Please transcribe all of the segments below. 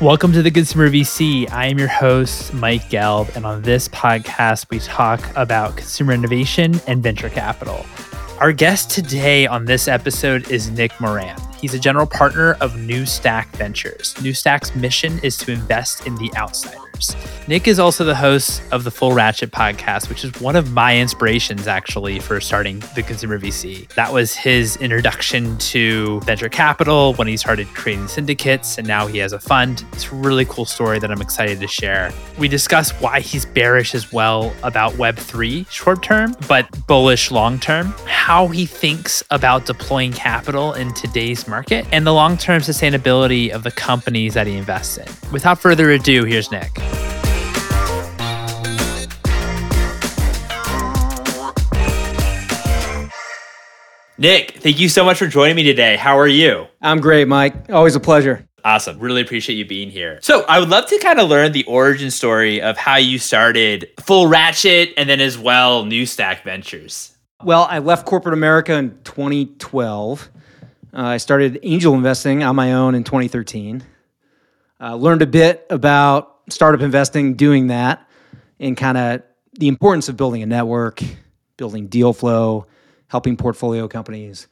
Welcome to the Consumer VC. I am your host, Mike Gelb, and on this podcast, we talk about consumer innovation and venture capital. Our guest today on this episode is Nick Moran. He's a general partner of New Stack Ventures. New Stack's mission is to invest in the Nick is also the host of the Full Ratchet podcast, which is one of my inspirations actually for starting the Consumer VC. That was his introduction to venture capital when he started creating syndicates, and now he has a fund. It's a really cool story that I'm excited to share. We discuss why he's bearish as well about Web3 short term, but bullish long term, how he thinks about deploying capital in today's market, and the long term sustainability of the companies that he invests in. Without further ado, here's Nick. Nick, thank you so much for joining me today. How are you? I'm great, Mike. Always a pleasure. Awesome. Really appreciate you being here. So, I would love to kind of learn the origin story of how you started Full Ratchet and then as well New Stack Ventures. Well, I left corporate America in 2012. Uh, I started angel investing on my own in 2013. Uh, learned a bit about startup investing doing that and kind of the importance of building a network, building deal flow, helping portfolio companies.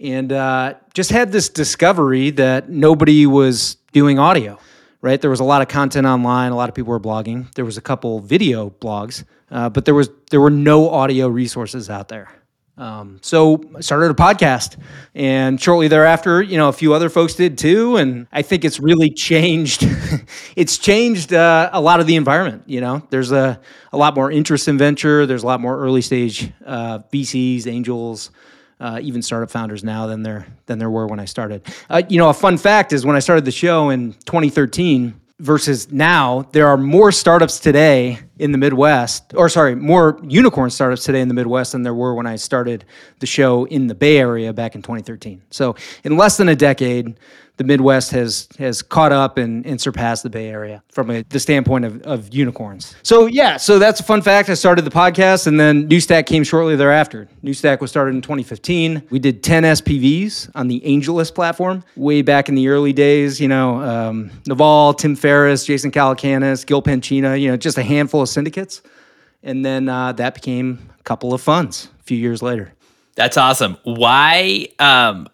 And uh, just had this discovery that nobody was doing audio, right? There was a lot of content online, a lot of people were blogging. There was a couple video blogs, uh, but there was there were no audio resources out there. Um, so I started a podcast, and shortly thereafter, you know, a few other folks did too. And I think it's really changed. it's changed uh, a lot of the environment. You know, there's a a lot more interest in venture. There's a lot more early stage uh, VCs, angels. Uh, even startup founders now than there than there were when I started. Uh, you know, a fun fact is when I started the show in 2013, versus now, there are more startups today in the Midwest, or sorry, more unicorn startups today in the Midwest than there were when I started the show in the Bay Area back in 2013. So, in less than a decade, the Midwest has has caught up and, and surpassed the Bay Area from a, the standpoint of, of unicorns. So yeah, so that's a fun fact. I started the podcast, and then Newstack came shortly thereafter. Newstack was started in 2015. We did 10 SPVs on the AngelList platform way back in the early days. You know, um, Naval, Tim Ferriss, Jason Calacanis, Gil Penchina. You know, just a handful of syndicates, and then uh, that became a couple of funds a few years later. That's awesome. Why? Um,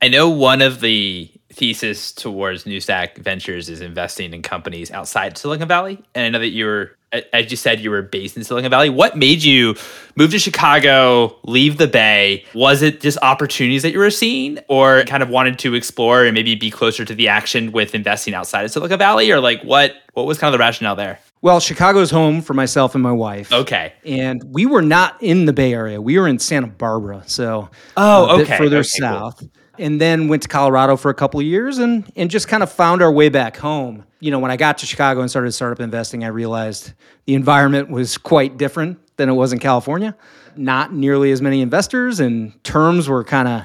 I know one of the thesis towards New Stack Ventures is investing in companies outside Silicon Valley. And I know that you were, as you said, you were based in Silicon Valley. What made you move to Chicago, leave the Bay? Was it just opportunities that you were seeing, or kind of wanted to explore and maybe be closer to the action with investing outside of Silicon Valley, or like what? What was kind of the rationale there? Well, Chicago's home for myself and my wife. Okay. And we were not in the Bay Area. We were in Santa Barbara, so oh, okay, further okay, south. Cool and then went to Colorado for a couple of years and and just kind of found our way back home. You know, when I got to Chicago and started startup investing, I realized the environment was quite different than it was in California. Not nearly as many investors, and terms were kind of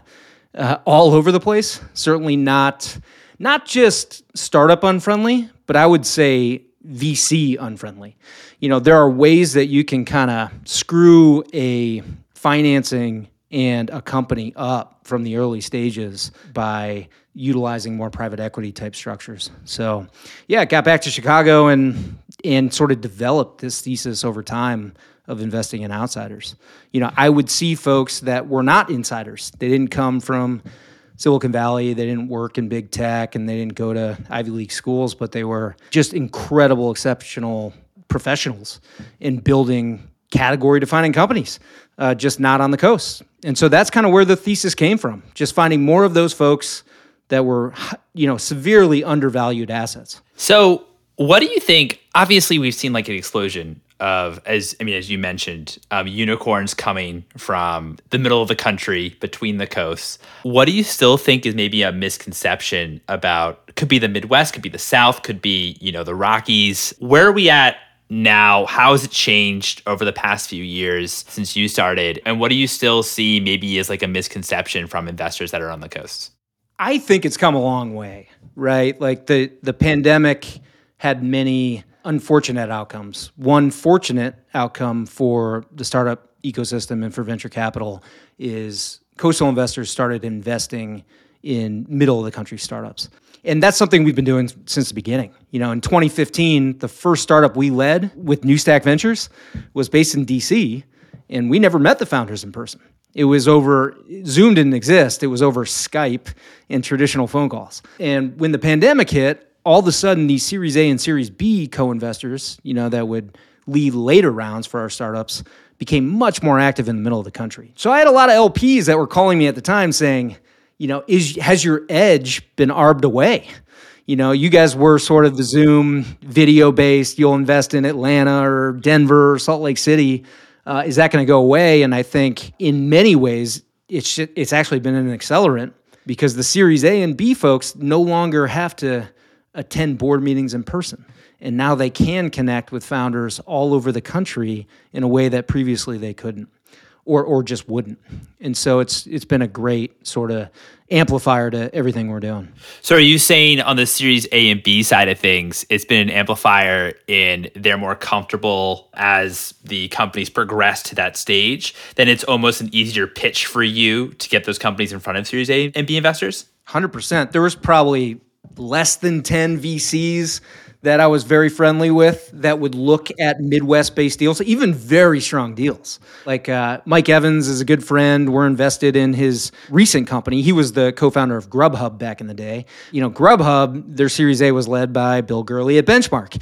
uh, all over the place. Certainly not not just startup unfriendly, but I would say VC unfriendly. You know, there are ways that you can kind of screw a financing and a company up from the early stages by utilizing more private equity type structures. So, yeah, got back to Chicago and and sort of developed this thesis over time of investing in outsiders. You know, I would see folks that were not insiders. They didn't come from Silicon Valley, they didn't work in big tech and they didn't go to Ivy League schools, but they were just incredible exceptional professionals in building category defining companies, uh, just not on the coast. And so that's kind of where the thesis came from, just finding more of those folks that were, you know, severely undervalued assets. So, what do you think? Obviously, we've seen like an explosion of, as I mean, as you mentioned, um, unicorns coming from the middle of the country between the coasts. What do you still think is maybe a misconception about? Could be the Midwest, could be the South, could be you know the Rockies. Where are we at now how has it changed over the past few years since you started and what do you still see maybe as like a misconception from investors that are on the coast i think it's come a long way right like the the pandemic had many unfortunate outcomes one fortunate outcome for the startup ecosystem and for venture capital is coastal investors started investing in middle of the country startups. And that's something we've been doing since the beginning. You know, in 2015, the first startup we led with New Stack Ventures was based in DC, and we never met the founders in person. It was over Zoom didn't exist. It was over Skype and traditional phone calls. And when the pandemic hit, all of a sudden these Series A and Series B co-investors, you know, that would lead later rounds for our startups became much more active in the middle of the country. So I had a lot of LPs that were calling me at the time saying, you know, is has your edge been arbed away? You know, you guys were sort of the Zoom video based. You'll invest in Atlanta or Denver or Salt Lake City. Uh, is that going to go away? And I think in many ways, it's it's actually been an accelerant because the Series A and B folks no longer have to attend board meetings in person. And now they can connect with founders all over the country in a way that previously they couldn't or or just wouldn't. And so it's it's been a great sort of amplifier to everything we're doing. So are you saying on the series A and B side of things, it's been an amplifier in they're more comfortable as the companies progress to that stage, then it's almost an easier pitch for you to get those companies in front of series A and B investors? 100%. There was probably less than 10 VCs that I was very friendly with that would look at Midwest based deals, even very strong deals. Like uh, Mike Evans is a good friend. We're invested in his recent company. He was the co founder of Grubhub back in the day. You know, Grubhub, their Series A was led by Bill Gurley at Benchmark.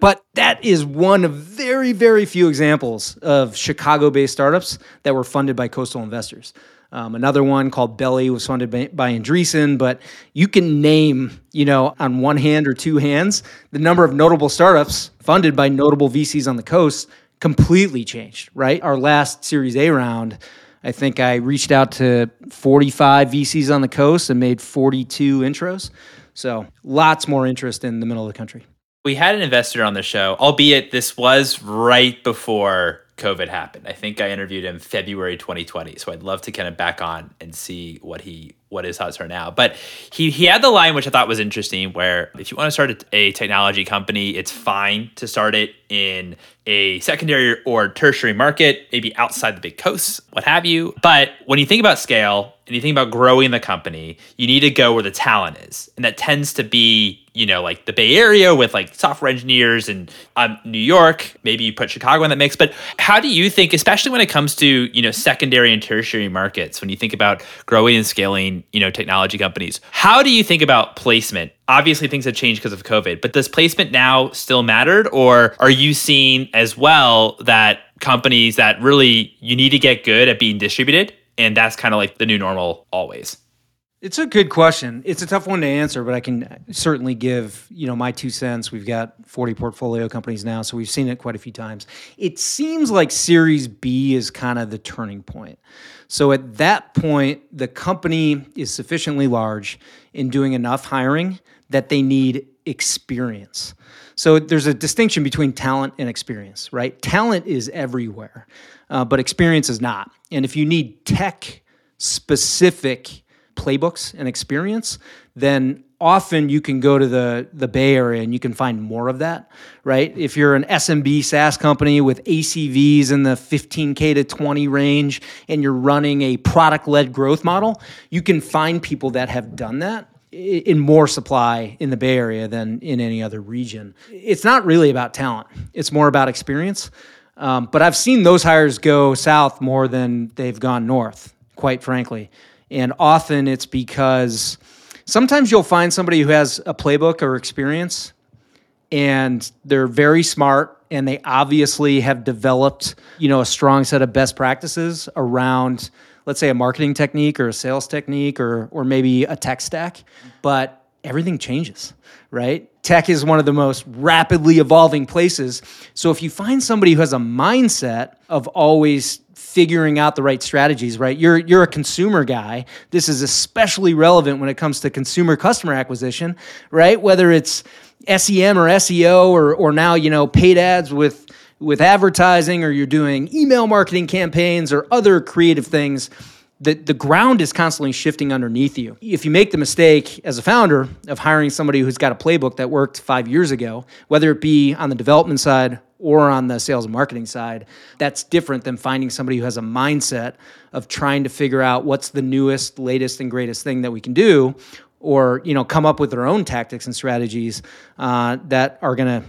but that is one of very, very few examples of Chicago based startups that were funded by coastal investors. Um, another one called Belly was funded by, by Andreessen, but you can name, you know, on one hand or two hands, the number of notable startups funded by notable VCs on the coast completely changed, right? Our last Series A round, I think I reached out to 45 VCs on the coast and made 42 intros. So lots more interest in the middle of the country. We had an investor on the show, albeit this was right before COVID happened. I think I interviewed him February 2020. So I'd love to kind of back on and see what he what his thoughts are now. But he he had the line which I thought was interesting where if you want to start a, technology company, it's fine to start it in a secondary or tertiary market, maybe outside the big coasts, what have you. But when you think about scale and you think about growing the company, you need to go where the talent is. And that tends to be, you know, like the Bay Area with like software engineers and um, New York, maybe you put Chicago in that mix. But how do you think, especially when it comes to, you know, secondary and tertiary markets, when you think about growing and scaling, you know, technology companies, how do you think about placement obviously things have changed because of COVID, but does placement now still matter? Or are you seeing as well that companies that really you need to get good at being distributed? And that's kind of like the new normal always. It's a good question. It's a tough one to answer, but I can certainly give, you know, my two cents. We've got 40 portfolio companies now, so we've seen it quite a few times. It seems like Series B is kind of the turning point. So at that point, the company is sufficiently large in doing enough hiring that they need experience. So there's a distinction between talent and experience, right? Talent is everywhere, uh, but experience is not. And if you need tech specific playbooks and experience, then often you can go to the the Bay Area and you can find more of that, right? If you're an SMB SaaS company with ACVs in the 15k to 20 range and you're running a product-led growth model, you can find people that have done that in more supply in the Bay Area than in any other region. It's not really about talent, it's more about experience. Um, but I've seen those hires go south more than they've gone north, quite frankly. And often it's because sometimes you'll find somebody who has a playbook or experience and they're very smart and they obviously have developed, you know, a strong set of best practices around let's say a marketing technique or a sales technique or or maybe a tech stack, but everything changes, right? Tech is one of the most rapidly evolving places. So if you find somebody who has a mindset of always figuring out the right strategies, right? You're you're a consumer guy. This is especially relevant when it comes to consumer customer acquisition, right? Whether it's SEM or SEO or or now, you know, paid ads with with advertising or you're doing email marketing campaigns or other creative things, the, the ground is constantly shifting underneath you. If you make the mistake as a founder of hiring somebody who's got a playbook that worked five years ago, whether it be on the development side or on the sales and marketing side. That's different than finding somebody who has a mindset of trying to figure out what's the newest, latest, and greatest thing that we can do, or you know, come up with their own tactics and strategies uh, that are going to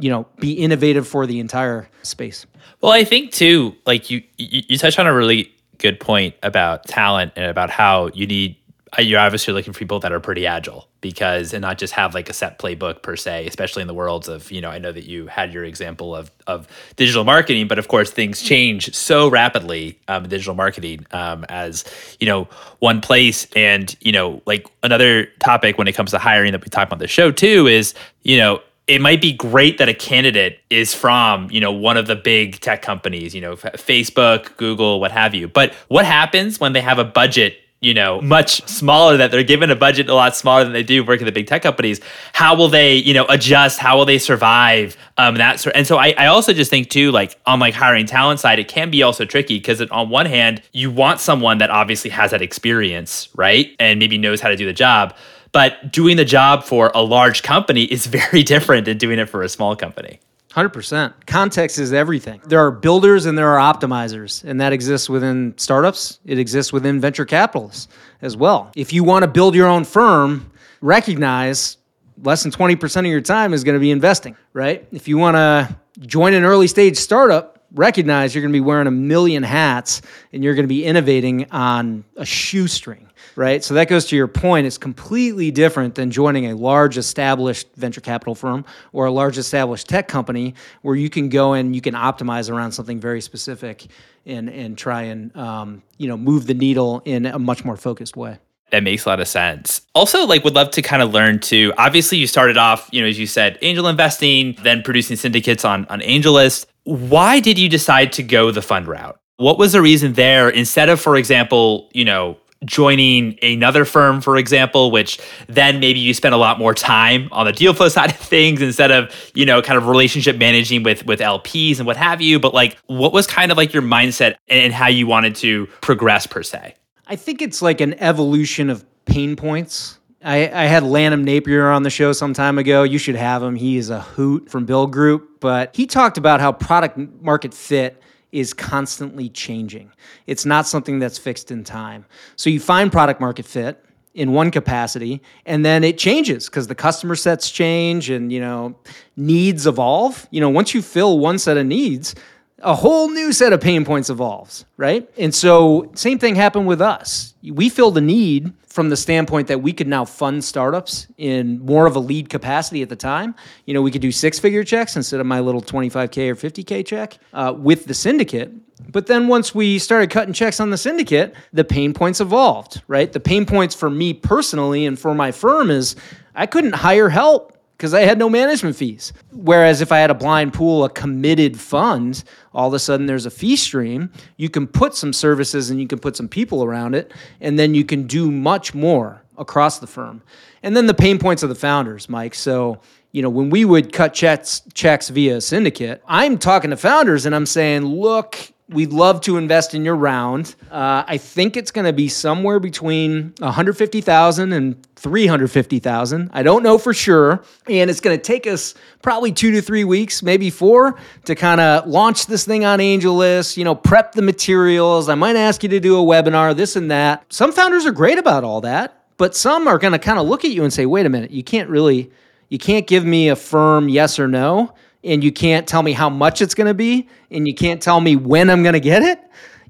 you know be innovative for the entire space well i think too like you you, you touched on a really good point about talent and about how you need uh, you're obviously looking for people that are pretty agile because and not just have like a set playbook per se especially in the worlds of you know i know that you had your example of of digital marketing but of course things change so rapidly um, in digital marketing um, as you know one place. And you know like another topic when it comes to hiring that we talk about the show too is you know it might be great that a candidate is from you know one of the big tech companies you know facebook google what have you but what happens when they have a budget you know, much smaller that they're given a budget a lot smaller than they do working at the big tech companies. How will they, you know, adjust? How will they survive? Um, that sort. And so I, I also just think too, like on like hiring talent side, it can be also tricky because on one hand, you want someone that obviously has that experience, right, and maybe knows how to do the job. But doing the job for a large company is very different than doing it for a small company. 100%. Context is everything. There are builders and there are optimizers, and that exists within startups. It exists within venture capitalists as well. If you want to build your own firm, recognize less than 20% of your time is going to be investing, right? If you want to join an early stage startup, recognize you're going to be wearing a million hats and you're going to be innovating on a shoestring right? So that goes to your point. It's completely different than joining a large established venture capital firm or a large established tech company where you can go and you can optimize around something very specific and and try and um, you know move the needle in a much more focused way. That makes a lot of sense. Also, like, would love to kind of learn too. Obviously, you started off, you know, as you said, angel investing, then producing syndicates on on AngelList. Why did you decide to go the fund route? What was the reason there instead of, for example, you know, joining another firm, for example, which then maybe you spend a lot more time on the deal flow side of things instead of, you know, kind of relationship managing with with LPs and what have you. But like what was kind of like your mindset and how you wanted to progress per se? I think it's like an evolution of pain points. I, I had Lanham Napier on the show some time ago. You should have him. He is a hoot from BuildGroup, but he talked about how product market fit is constantly changing. It's not something that's fixed in time. So you find product market fit in one capacity and then it changes because the customer sets change and you know needs evolve. You know, once you fill one set of needs, a whole new set of pain points evolves, right? And so same thing happened with us. We filled a need from the standpoint that we could now fund startups in more of a lead capacity at the time. You know, we could do six figure checks instead of my little 25K or 50K check uh, with the syndicate. But then once we started cutting checks on the syndicate, the pain points evolved, right? The pain points for me personally and for my firm is I couldn't hire help because I had no management fees. Whereas if I had a blind pool, a committed fund, all of a sudden there's a fee stream. You can put some services and you can put some people around it, and then you can do much more across the firm. And then the pain points of the founders, Mike. So, you know, when we would cut checks checks via syndicate, I'm talking to founders and I'm saying, look, We'd love to invest in your round. Uh, I think it's going to be somewhere between 150,000 and 350,000. I don't know for sure. And it's going to take us probably two to three weeks, maybe four, to kind of launch this thing on AngelList, you know, prep the materials. I might ask you to do a webinar, this and that. Some founders are great about all that, but some are going to kind of look at you and say, wait a minute, you can't really, you can't give me a firm yes or no and you can't tell me how much it's going to be and you can't tell me when I'm going to get it,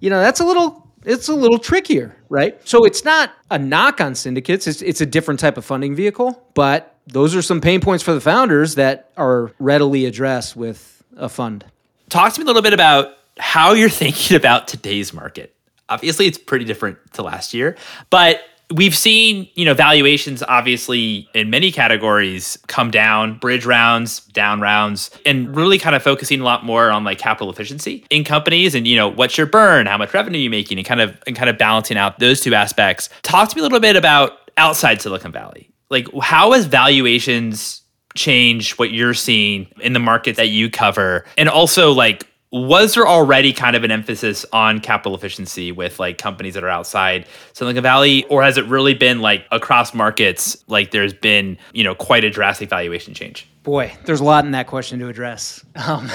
you know, that's a little it's a little trickier, right? So it's not a knock on syndicates. It's it's a different type of funding vehicle, but those are some pain points for the founders that are readily addressed with a fund. Talk to me a little bit about how you're thinking about today's market. Obviously, it's pretty different to last year, but We've seen, you know, valuations obviously in many categories come down, bridge rounds, down rounds, and really kind of focusing a lot more on like capital efficiency in companies and, you know, what's your burn, how much revenue you're making, and kind of and kind of balancing out those two aspects. Talk to me a little bit about outside Silicon Valley. Like how has valuations changed what you're seeing in the market that you cover? And also like was there already kind of an emphasis on capital efficiency with like companies that are outside Silicon Valley, or has it really been like across markets, like there's been, you know, quite a drastic valuation change? Boy, there's a lot in that question to address. Um,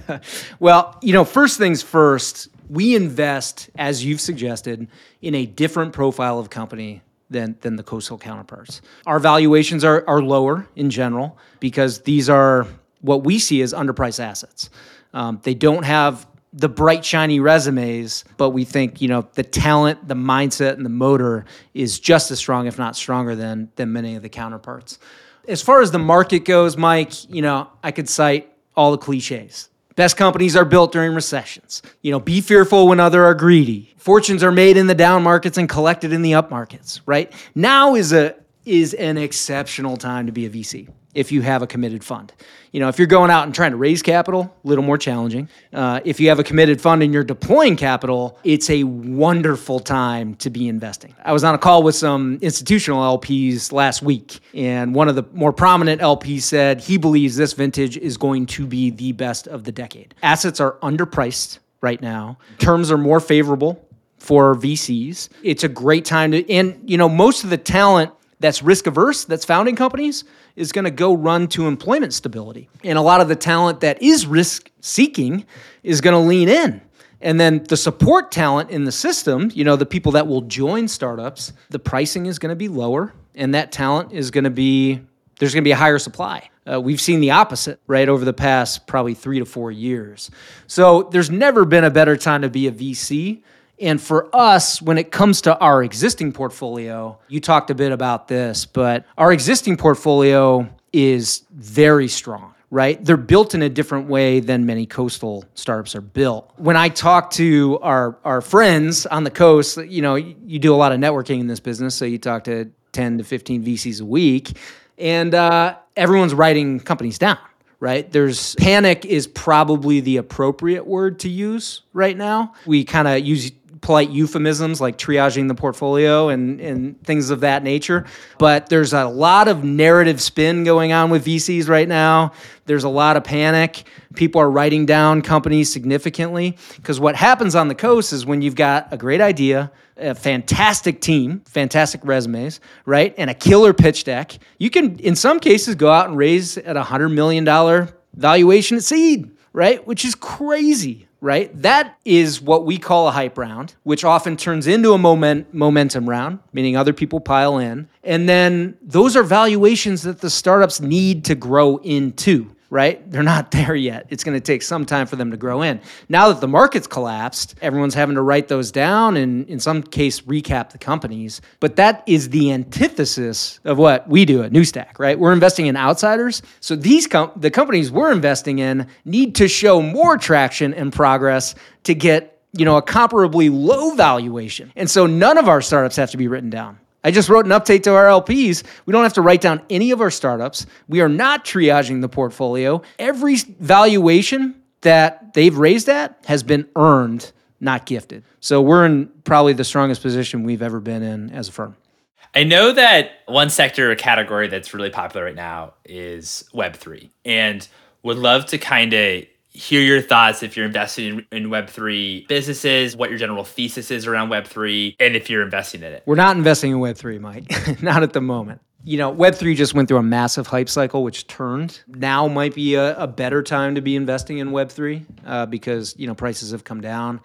well, you know, first things first, we invest, as you've suggested, in a different profile of company than, than the coastal counterparts. Our valuations are, are lower in general because these are what we see as underpriced assets. Um, they don't have the bright, shiny resumes, but we think, you know, the talent, the mindset, and the motor is just as strong, if not stronger, than, than many of the counterparts as far as the market goes, Mike, you know, I could cite all the cliches. Best companies are built during recessions. You know, be fearful when other are greedy. Fortunes are made in the down markets and collected in the up markets, right? Now is a is an exceptional time to be a VC if you have a committed fund. You know, if you're going out and trying to raise capital, a little more challenging. Uh, if you have a committed fund and you're deploying capital, it's a wonderful time to be investing. I was on a call with some institutional LPs last week, and one of the more prominent LPs said he believes this vintage is going to be the best of the decade. Assets are underpriced right now, terms are more favorable for VCs. It's a great time to, and you know, most of the talent that's risk averse, that's founding companies, is going to go run to employment stability. And a lot of the talent that is risk seeking is going to lean in. And then the support talent in the system, you know, the people that will join startups, the pricing is going to be lower and that talent is going to be there's going to be a higher supply. Uh, we've seen the opposite, right, over the past probably three to four years. So there's never been a better time to be a VC. And for us, when it comes to our existing portfolio, you talked a bit about this, but our existing portfolio is very strong right? They're built in a different way than many coastal startups are built. When I talk to our our friends on the coast, you know, you do a lot of networking in this business, so you talk to 10 to 15 VCs a week, and uh, everyone's writing companies down. Right? There's panic is probably the appropriate word to use right now. We kind of use polite euphemisms like triaging the portfolio and, and things of that nature. But there's a lot of narrative spin going on with VCs right now. There's a lot of panic. People are writing down companies significantly because what happens on the coast is when you've got a great idea, a fantastic team, fantastic resumes, right? And a killer pitch deck, you can, in some cases, go out and raise at a $100 million valuation at seed, right? Which is crazy right? That is what we call a hype round, which often turns into a moment, momentum round, meaning other people pile in. And then those are valuations that the startups need to grow into right? They're not there yet. It's going to take some time for them to grow in. Now that the market's collapsed, everyone's having to write those down and, in some case, recap the companies. But that is the antithesis of what we do at Newstack, right? We're investing in outsiders. So these com- the companies we're investing in need to show more traction and progress to get you know a comparably low valuation. And so none of our startups have to be written down. I just wrote an update to our LPs. We don't have to write down any of our startups. We are not triaging the portfolio. Every valuation that they've raised at has been earned, not gifted. So we're in probably the strongest position we've ever been in as a firm. I know that one sector or category that's really popular right now is Web3 and would love to kind of hear your thoughts if you're investing in, in Web3 businesses, what your general thesis is around Web3, and if you're investing in it. We're not investing in Web3, Mike. not at the moment. You know, Web3 just went through a massive hype cycle, which turned. Now might be a, a better time to be investing in Web3 uh, because, you know, prices have come down.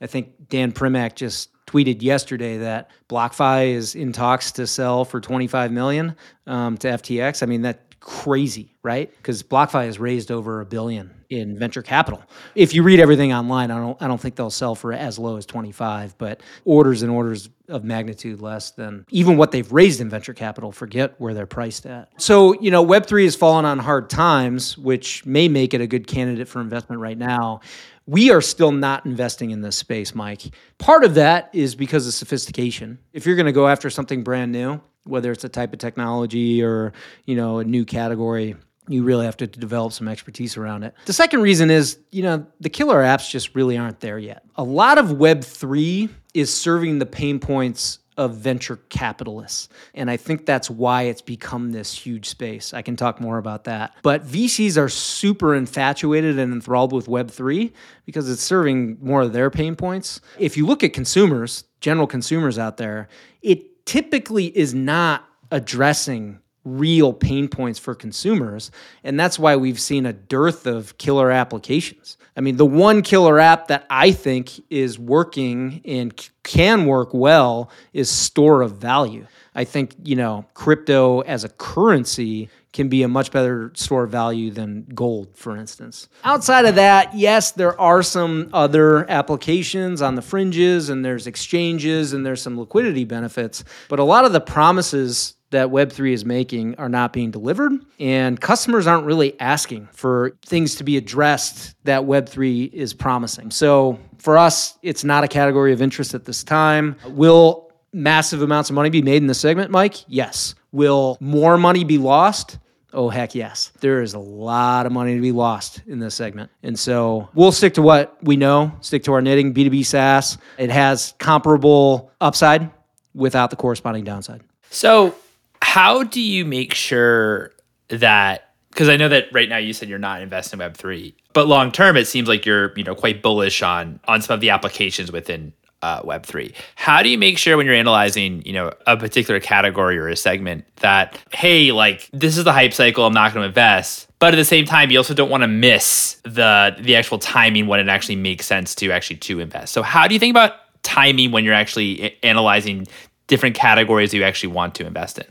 I think Dan Primack just tweeted yesterday that BlockFi is in talks to sell for 25 million um, to FTX. I mean, that crazy, right? Because BlockFi has raised over a billion in venture capital. If you read everything online, I don't I don't think they'll sell for as low as 25, but orders and orders of magnitude less than even what they've raised in venture capital, forget where they're priced at. So, you know, web3 has fallen on hard times, which may make it a good candidate for investment right now. We are still not investing in this space, Mike. Part of that is because of sophistication. If you're going to go after something brand new, whether it's a type of technology or, you know, a new category, you really have to develop some expertise around it. The second reason is, you know, the killer apps just really aren't there yet. A lot of Web3 is serving the pain points of venture capitalists. And I think that's why it's become this huge space. I can talk more about that. But VCs are super infatuated and enthralled with Web3 because it's serving more of their pain points. If you look at consumers, general consumers out there, it typically is not addressing real pain points for consumers. And that's why we've seen a dearth of killer applications. I mean, the one killer app that I think is working and can work well is store of value. I think, you know, crypto as a currency can be a much better store of value than gold, for instance. Outside of that, yes, there are some other applications on the fringes, and there's exchanges, and there's some liquidity benefits. But a lot of the promises that Web3 is making are not being delivered, and customers aren't really asking for things to be addressed that Web3 is promising. So for us, it's not a category of interest at this time. Will massive amounts of money be made in the segment, Mike? Yes. Will more money be lost? Oh, heck yes. There is a lot of money to be lost in this segment. And so we'll stick to what we know, stick to our knitting, B2B SaaS. It has comparable upside without the corresponding downside. So, how do you make sure that because I know that right now you said you're not investing in Web3, but long term it seems like you're, you know, quite bullish on on some of the applications within uh, Web3. How do you make sure when you're analyzing, you know, a particular category or a segment that, hey, like this is the hype cycle, I'm not going to invest. But at the same time, you also don't want to miss the the actual timing when it actually makes sense to actually to invest. So how do you think about timing when you're actually analyzing different categories you actually want to invest in?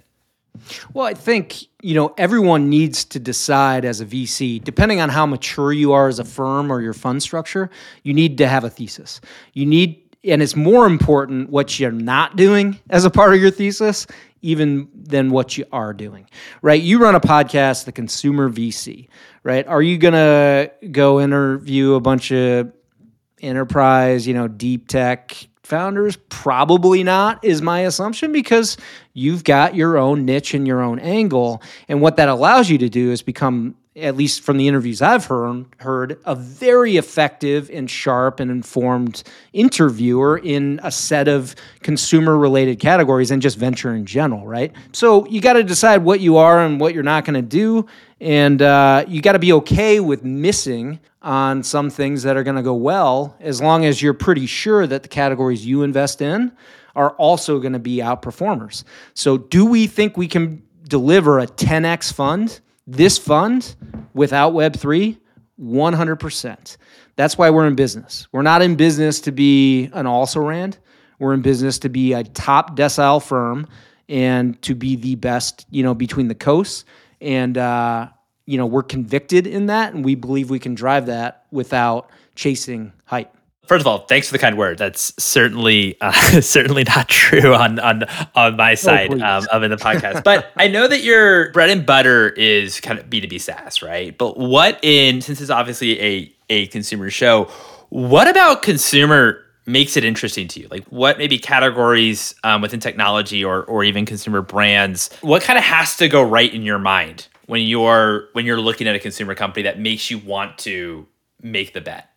Well, I think, you know, everyone needs to decide as a VC, depending on how mature you are as a firm or your fund structure, you need to have a thesis. You need and it's more important what you're not doing as a part of your thesis even than what you are doing right? You run a podcast the consumer vc right? Are you going to go interview a bunch of enterprise you know deep tech founders? Probably not is my assumption because you've got your own niche and your own angle. And what that allows you to do is become at least from the interviews I've heard, heard a very effective and sharp and informed interviewer in a set of consumer related categories and just venture in general, right? So you got to decide what you are and what you're not going to do. And uh, you got to be okay with missing on some things that are going to go well as long as you're pretty sure that the categories you invest in are also going to be outperformers. So, do we think we can deliver a 10x fund? This fund without Web3, 100%. That's why we're in business. We're not in business to be an also rand. We're in business to be a top decile firm and to be the best, you know, between the coasts. And, uh, you know, we're convicted in that and we believe we can drive that without chasing hype first of all, thanks for the kind word. That's certainly uh, certainly not true on on on my oh, side oh, um, of in the podcast. but I know that your bread and butter is kind of B two B SaaS, right? But what in since it's obviously a a consumer show, what about consumer makes it interesting to you? Like what maybe categories um, within technology or or even consumer brands? What kind of has to go right in your mind when you're when you're looking at a consumer company that makes you want to make the bet?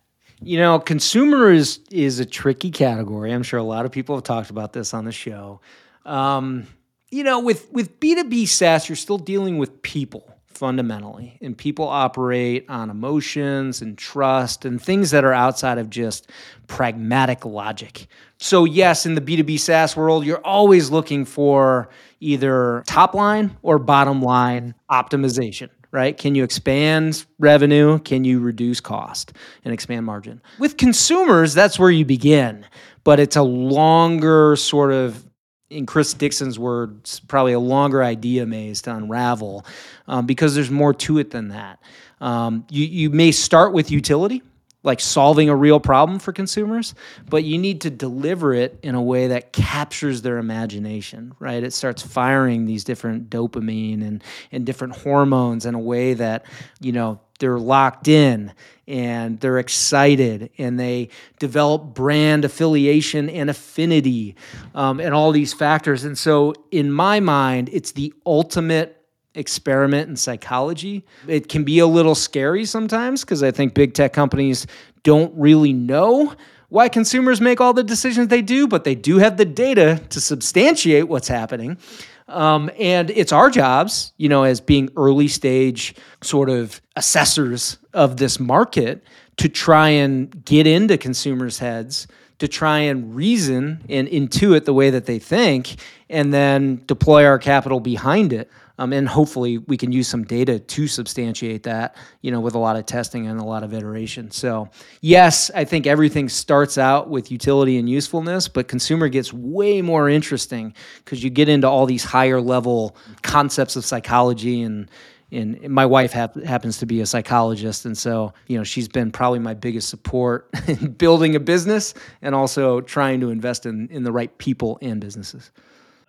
You know, consumer is is a tricky category. I'm sure a lot of people have talked about this on the show. Um, you know, with with B2B SaaS, you're still dealing with people fundamentally, and people operate on emotions and trust and things that are outside of just pragmatic logic. So, yes, in the B2B SaaS world, you're always looking for either top line or bottom line optimization right? Can you expand revenue? Can you reduce cost and expand margin? With consumers, that's where you begin, but it's a longer sort of in Chris Dixon's words, probably a longer idea maze to unravel um, because there's more to it than that. Um, you, you may start with utility, like solving a real problem for consumers, but you need to deliver it in a way that captures their imagination, right? It starts firing these different dopamine and, and different hormones in a way that, you know, they're locked in and they're excited and they develop brand affiliation and affinity um, and all these factors. And so, in my mind, it's the ultimate experiment in psychology. It can be a little scary sometimes because I think big tech companies don't really know why consumers make all the decisions they do, but they do have the data to substantiate what's happening. Um, and it's our jobs, you know, as being early stage sort of assessors of this market to try and get into consumers' heads to try and reason and intuit the way that they think and then deploy our capital behind it. Um, and hopefully we can use some data to substantiate that, you know, with a lot of testing and a lot of iteration. So yes, I think everything starts out with utility and usefulness, but consumer gets way more interesting because you get into all these higher level concepts of psychology and and my wife hap- happens to be a psychologist and so you know she's been probably my biggest support in building a business and also trying to invest in in the right people and businesses.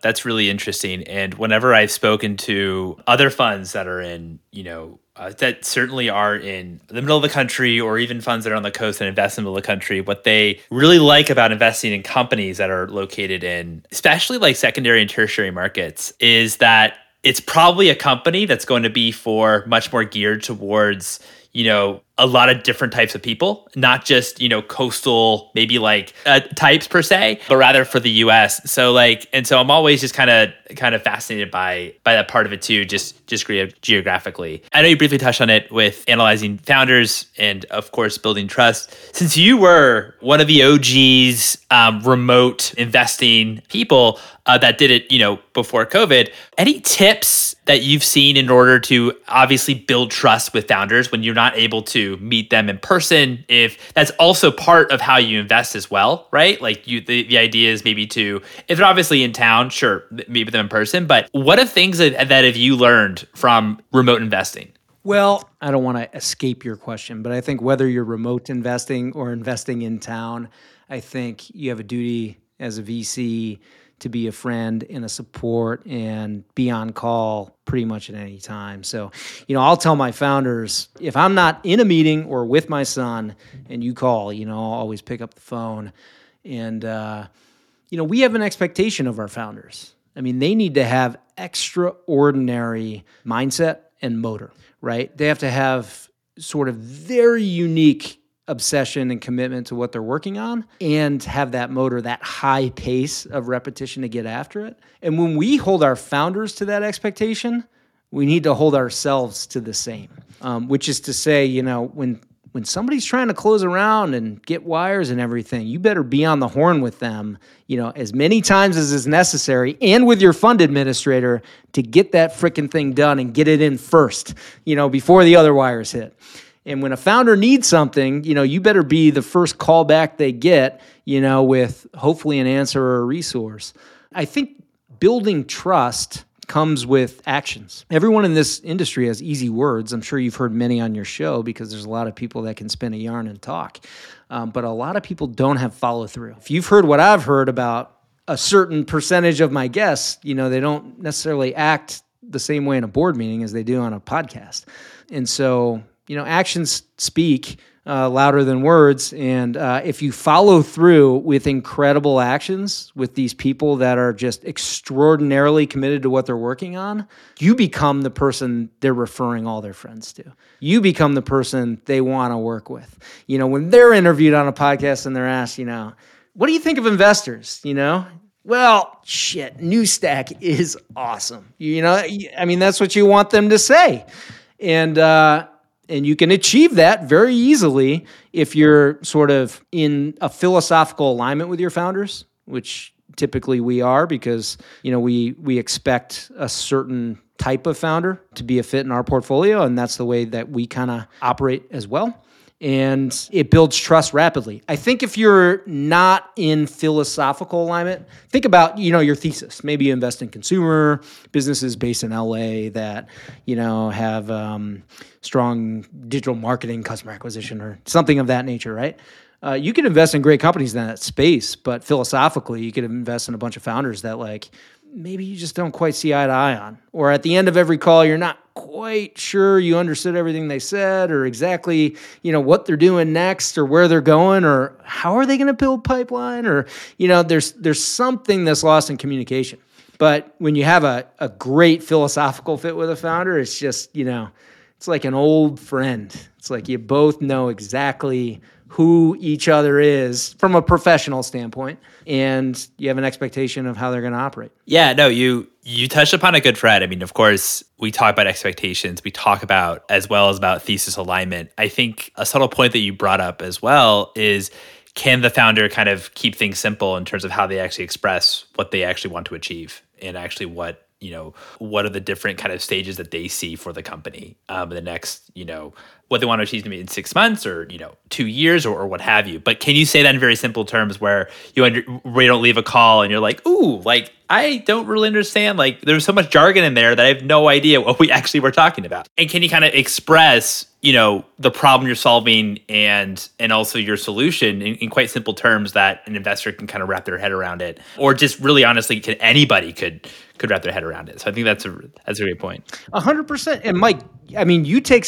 That's really interesting and whenever i've spoken to other funds that are in you know uh, that certainly are in the middle of the country or even funds that are on the coast and invest in the middle of the country what they really like about investing in companies that are located in especially like secondary and tertiary markets is that it's probably a company that's going to be for much more geared towards you know a lot of different types of people, not just, you know, coastal, maybe like uh, types per se, but rather for the US. So like, and so I'm always just kind of, kind of fascinated by, by that part of it too, just, just geographically. I know you briefly touched on it with analyzing founders and of course building trust. Since you were one of the OGs um, remote investing people uh, that did it, you know, before COVID, any tips that you've seen in order to obviously build trust with founders when you're not able to meet them in person if that's also part of how you invest as well right? Like you the, the idea is maybe to if they're obviously in town sure meet with them in person but what are things that, that have you learned from remote investing? Well, I don't want to escape your question, but I think whether you're remote investing or investing in town, I think you have a duty as a VC to be a friend and a support and be on call pretty much at any time. So, you know, I'll tell my founders if I'm not in a meeting or with my son and you call, you know, I'll always pick up the phone. And, uh, you know, we have an expectation of our founders. I mean, they need to have extraordinary mindset and motor, right? They have to have sort of very unique obsession and commitment to what they're working on and have that motor, that high pace of repetition to get after it. And when we hold our founders to that expectation, we need to hold ourselves to the same. Um, which is to say, you know, when when somebody's trying to close around and get wires and everything, you better be on the horn with them, you know, as many times as is necessary and with your fund administrator to get that freaking thing done and get it in first, you know, before the other wires hit. And when a founder needs something, you know, you better be the first callback they get, you know, with hopefully an answer or a resource. I think building trust comes with actions. Everyone in this industry has easy words. I'm sure you've heard many on your show because there's a lot of people that can spin a yarn and talk. Um, but a lot of people don't have follow through. If you've heard what I've heard about a certain percentage of my guests, you know, they don't necessarily act the same way in a board meeting as they do on a podcast. And so you know, actions speak uh, louder than words. And uh, if you follow through with incredible actions with these people that are just extraordinarily committed to what they're working on, you become the person they're referring all their friends to. You become the person they want to work with. You know, when they're interviewed on a podcast and they're asked, you know, what do you think of investors? You know, well, shit, Newstack is awesome. You know, I mean, that's what you want them to say. And, uh, and you can achieve that very easily if you're sort of in a philosophical alignment with your founders, which typically we are because you know we we expect a certain type of founder to be a fit in our portfolio. And that's the way that we kind of operate as well and it builds trust rapidly. I think if you're not in philosophical alignment, think about, you know, your thesis. Maybe you invest in consumer businesses based in LA that, you know, have um, strong digital marketing, customer acquisition, or something of that nature, right? Uh, you can invest in great companies in that space, but philosophically, you could invest in a bunch of founders that like maybe you just don't quite see eye to eye on. Or at the end of every call, you're not quite sure you understood everything they said or exactly, you know, what they're doing next or where they're going or how are they going to build pipeline or, you know, there's there's something that's lost in communication. But when you have a, a great philosophical fit with a founder, it's just, you know, it's like an old friend. It's like you both know exactly who each other is from a professional standpoint and you have an expectation of how they're going to operate. Yeah, no, you you touched upon a good thread. I mean, of course, we talk about expectations, we talk about as well as about thesis alignment. I think a subtle point that you brought up as well is can the founder kind of keep things simple in terms of how they actually express what they actually want to achieve and actually what you know what are the different kind of stages that they see for the company um, the next you know what they want to achieve in six months or you know two years or, or what have you. But can you say that in very simple terms where you under, where you don't leave a call and you're like ooh like i don't really understand like there's so much jargon in there that i have no idea what we actually were talking about. And can you kind of express you know the problem you're solving and and also your solution in, in, quite simple terms that an investor can kind of wrap their head around it? Or just really honestly can anybody could could wrap their head around it? So i think that's a that's a great point. 100% and mike i mean you take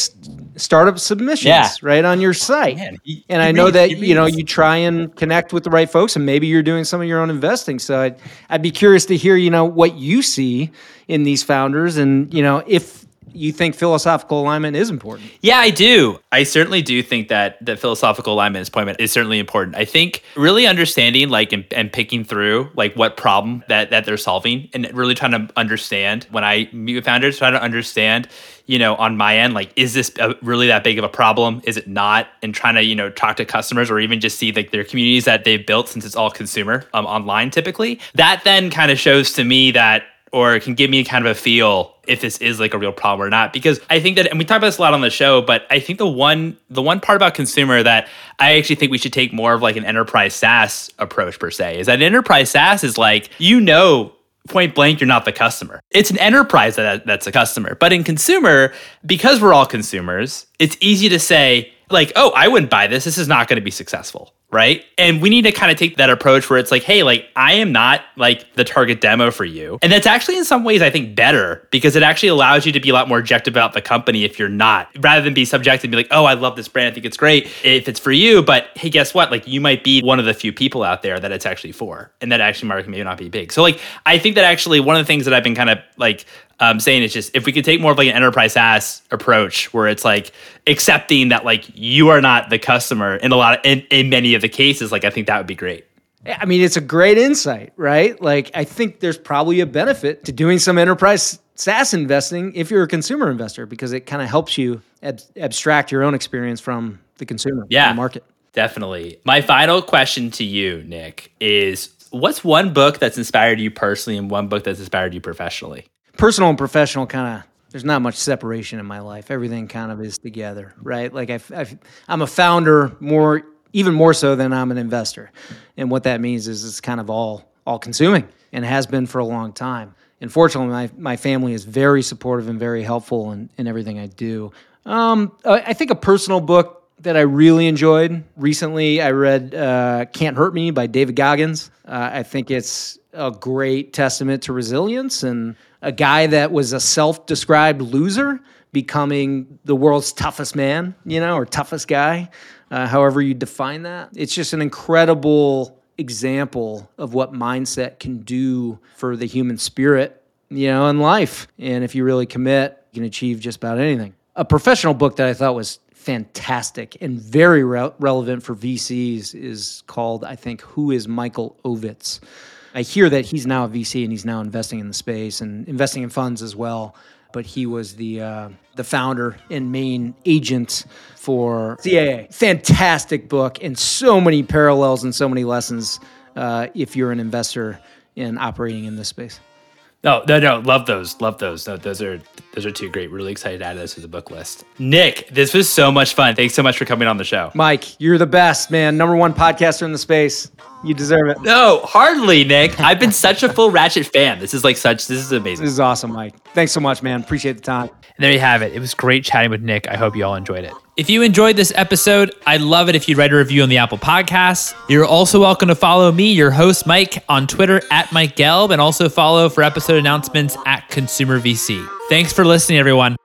startup submissions yeah. right on your oh, site Man, he, and i know that you know you try and connect with the right folks and maybe you're doing some of your own investing so i'd, I'd be curious to hear you know what you see in these founders and you know if you think philosophical alignment is important. Yeah, I do. I certainly do think that that philosophical alignment is point is certainly important. I think really understanding like and, and, picking through like what problem that that they're solving and really trying to understand when I meet with founders, trying to understand, you know, on my end, like is this really that big of a problem? Is it not? And trying to you know talk to customers or even just see like their communities that they've built since it's all consumer um, online typically. That then kind of shows to me that or can give me kind of a feel if this is like a real problem or not because i think that and we talk about this a lot on the show but i think the one the one part about consumer that i actually think we should take more of like an enterprise saas approach per se is that enterprise saas is like you know point blank you're not the customer. It's an enterprise that that's a customer. But in consumer because we're all consumers it's easy to say like oh i wouldn't buy this. This is not going to be successful right? And we need to kind of take that approach where it's like, hey, like I am not like the target demo for you. And that's actually in some ways I think better because it actually allows you to be a lot more objective about the company if you're not, rather than be subjective and be like, oh, I love this brand, I think it's great if it's for you. But hey, guess what? Like you might be one of the few people out there that it's actually for. And that actually market may not be big. So like I think that actually one of the things that I've been kind of like um, saying it's just if we could take more of like an enterprise SaaS approach where it's like accepting that like you are not the customer in a lot of in, in many of the cases, like I think that would be great. I mean, it's a great insight, right? Like I think there's probably a benefit to doing some enterprise SaaS investing if you're a consumer investor because it kind of helps you ab- abstract your own experience from the consumer, yeah, the market. Definitely. My final question to you, Nick, is what's one book that's inspired you personally and one book that's inspired you professionally? personal and professional kind of there's not much separation in my life. Everything kind of is together, right? Like i am a founder more, even more so than I'm an investor, and what that means is it's kind of all all consuming and has been for a long time. And fortunately, my my family is very supportive and very helpful in, in everything I do. Um, I think a personal book that I really enjoyed recently, I read uh, "Can't Hurt Me" by David Goggins. Uh, I think it's a great testament to resilience and a guy that was a self-described loser becoming the world's toughest man, you know, or toughest guy, uh, however you define that. It's just an incredible example of what mindset can do for the human spirit, you know, in life. And if you really commit, you can achieve just about anything. A professional book that I thought was fantastic and very re- relevant for VCs is called, I think, Who is Michael Ovitz? I hear that he's now a VC and he's now investing in the space and investing in funds as well. But he was the uh, the founder and main agent for CAA. Fantastic book and so many parallels and so many lessons uh, if you're an investor in operating in this space. No, no, no. Love those. Love those. No, those are those are two great. Really excited to add those to the book list. Nick, this was so much fun. Thanks so much for coming on the show. Mike, you're the best, man. Number one podcaster in the space. You deserve it. No, hardly, Nick. I've been such a full Ratchet fan. This is like such. This is amazing. This is awesome, Mike. Thanks so much, man. Appreciate the time. And there you have it. It was great chatting with Nick. I hope you all enjoyed it. If you enjoyed this episode, I'd love it if you'd write a review on the Apple Podcasts. You're also welcome to follow me, your host, Mike, on Twitter at Mike Gelb, and also follow for episode announcements at Consumer VC. Thanks for listening, everyone.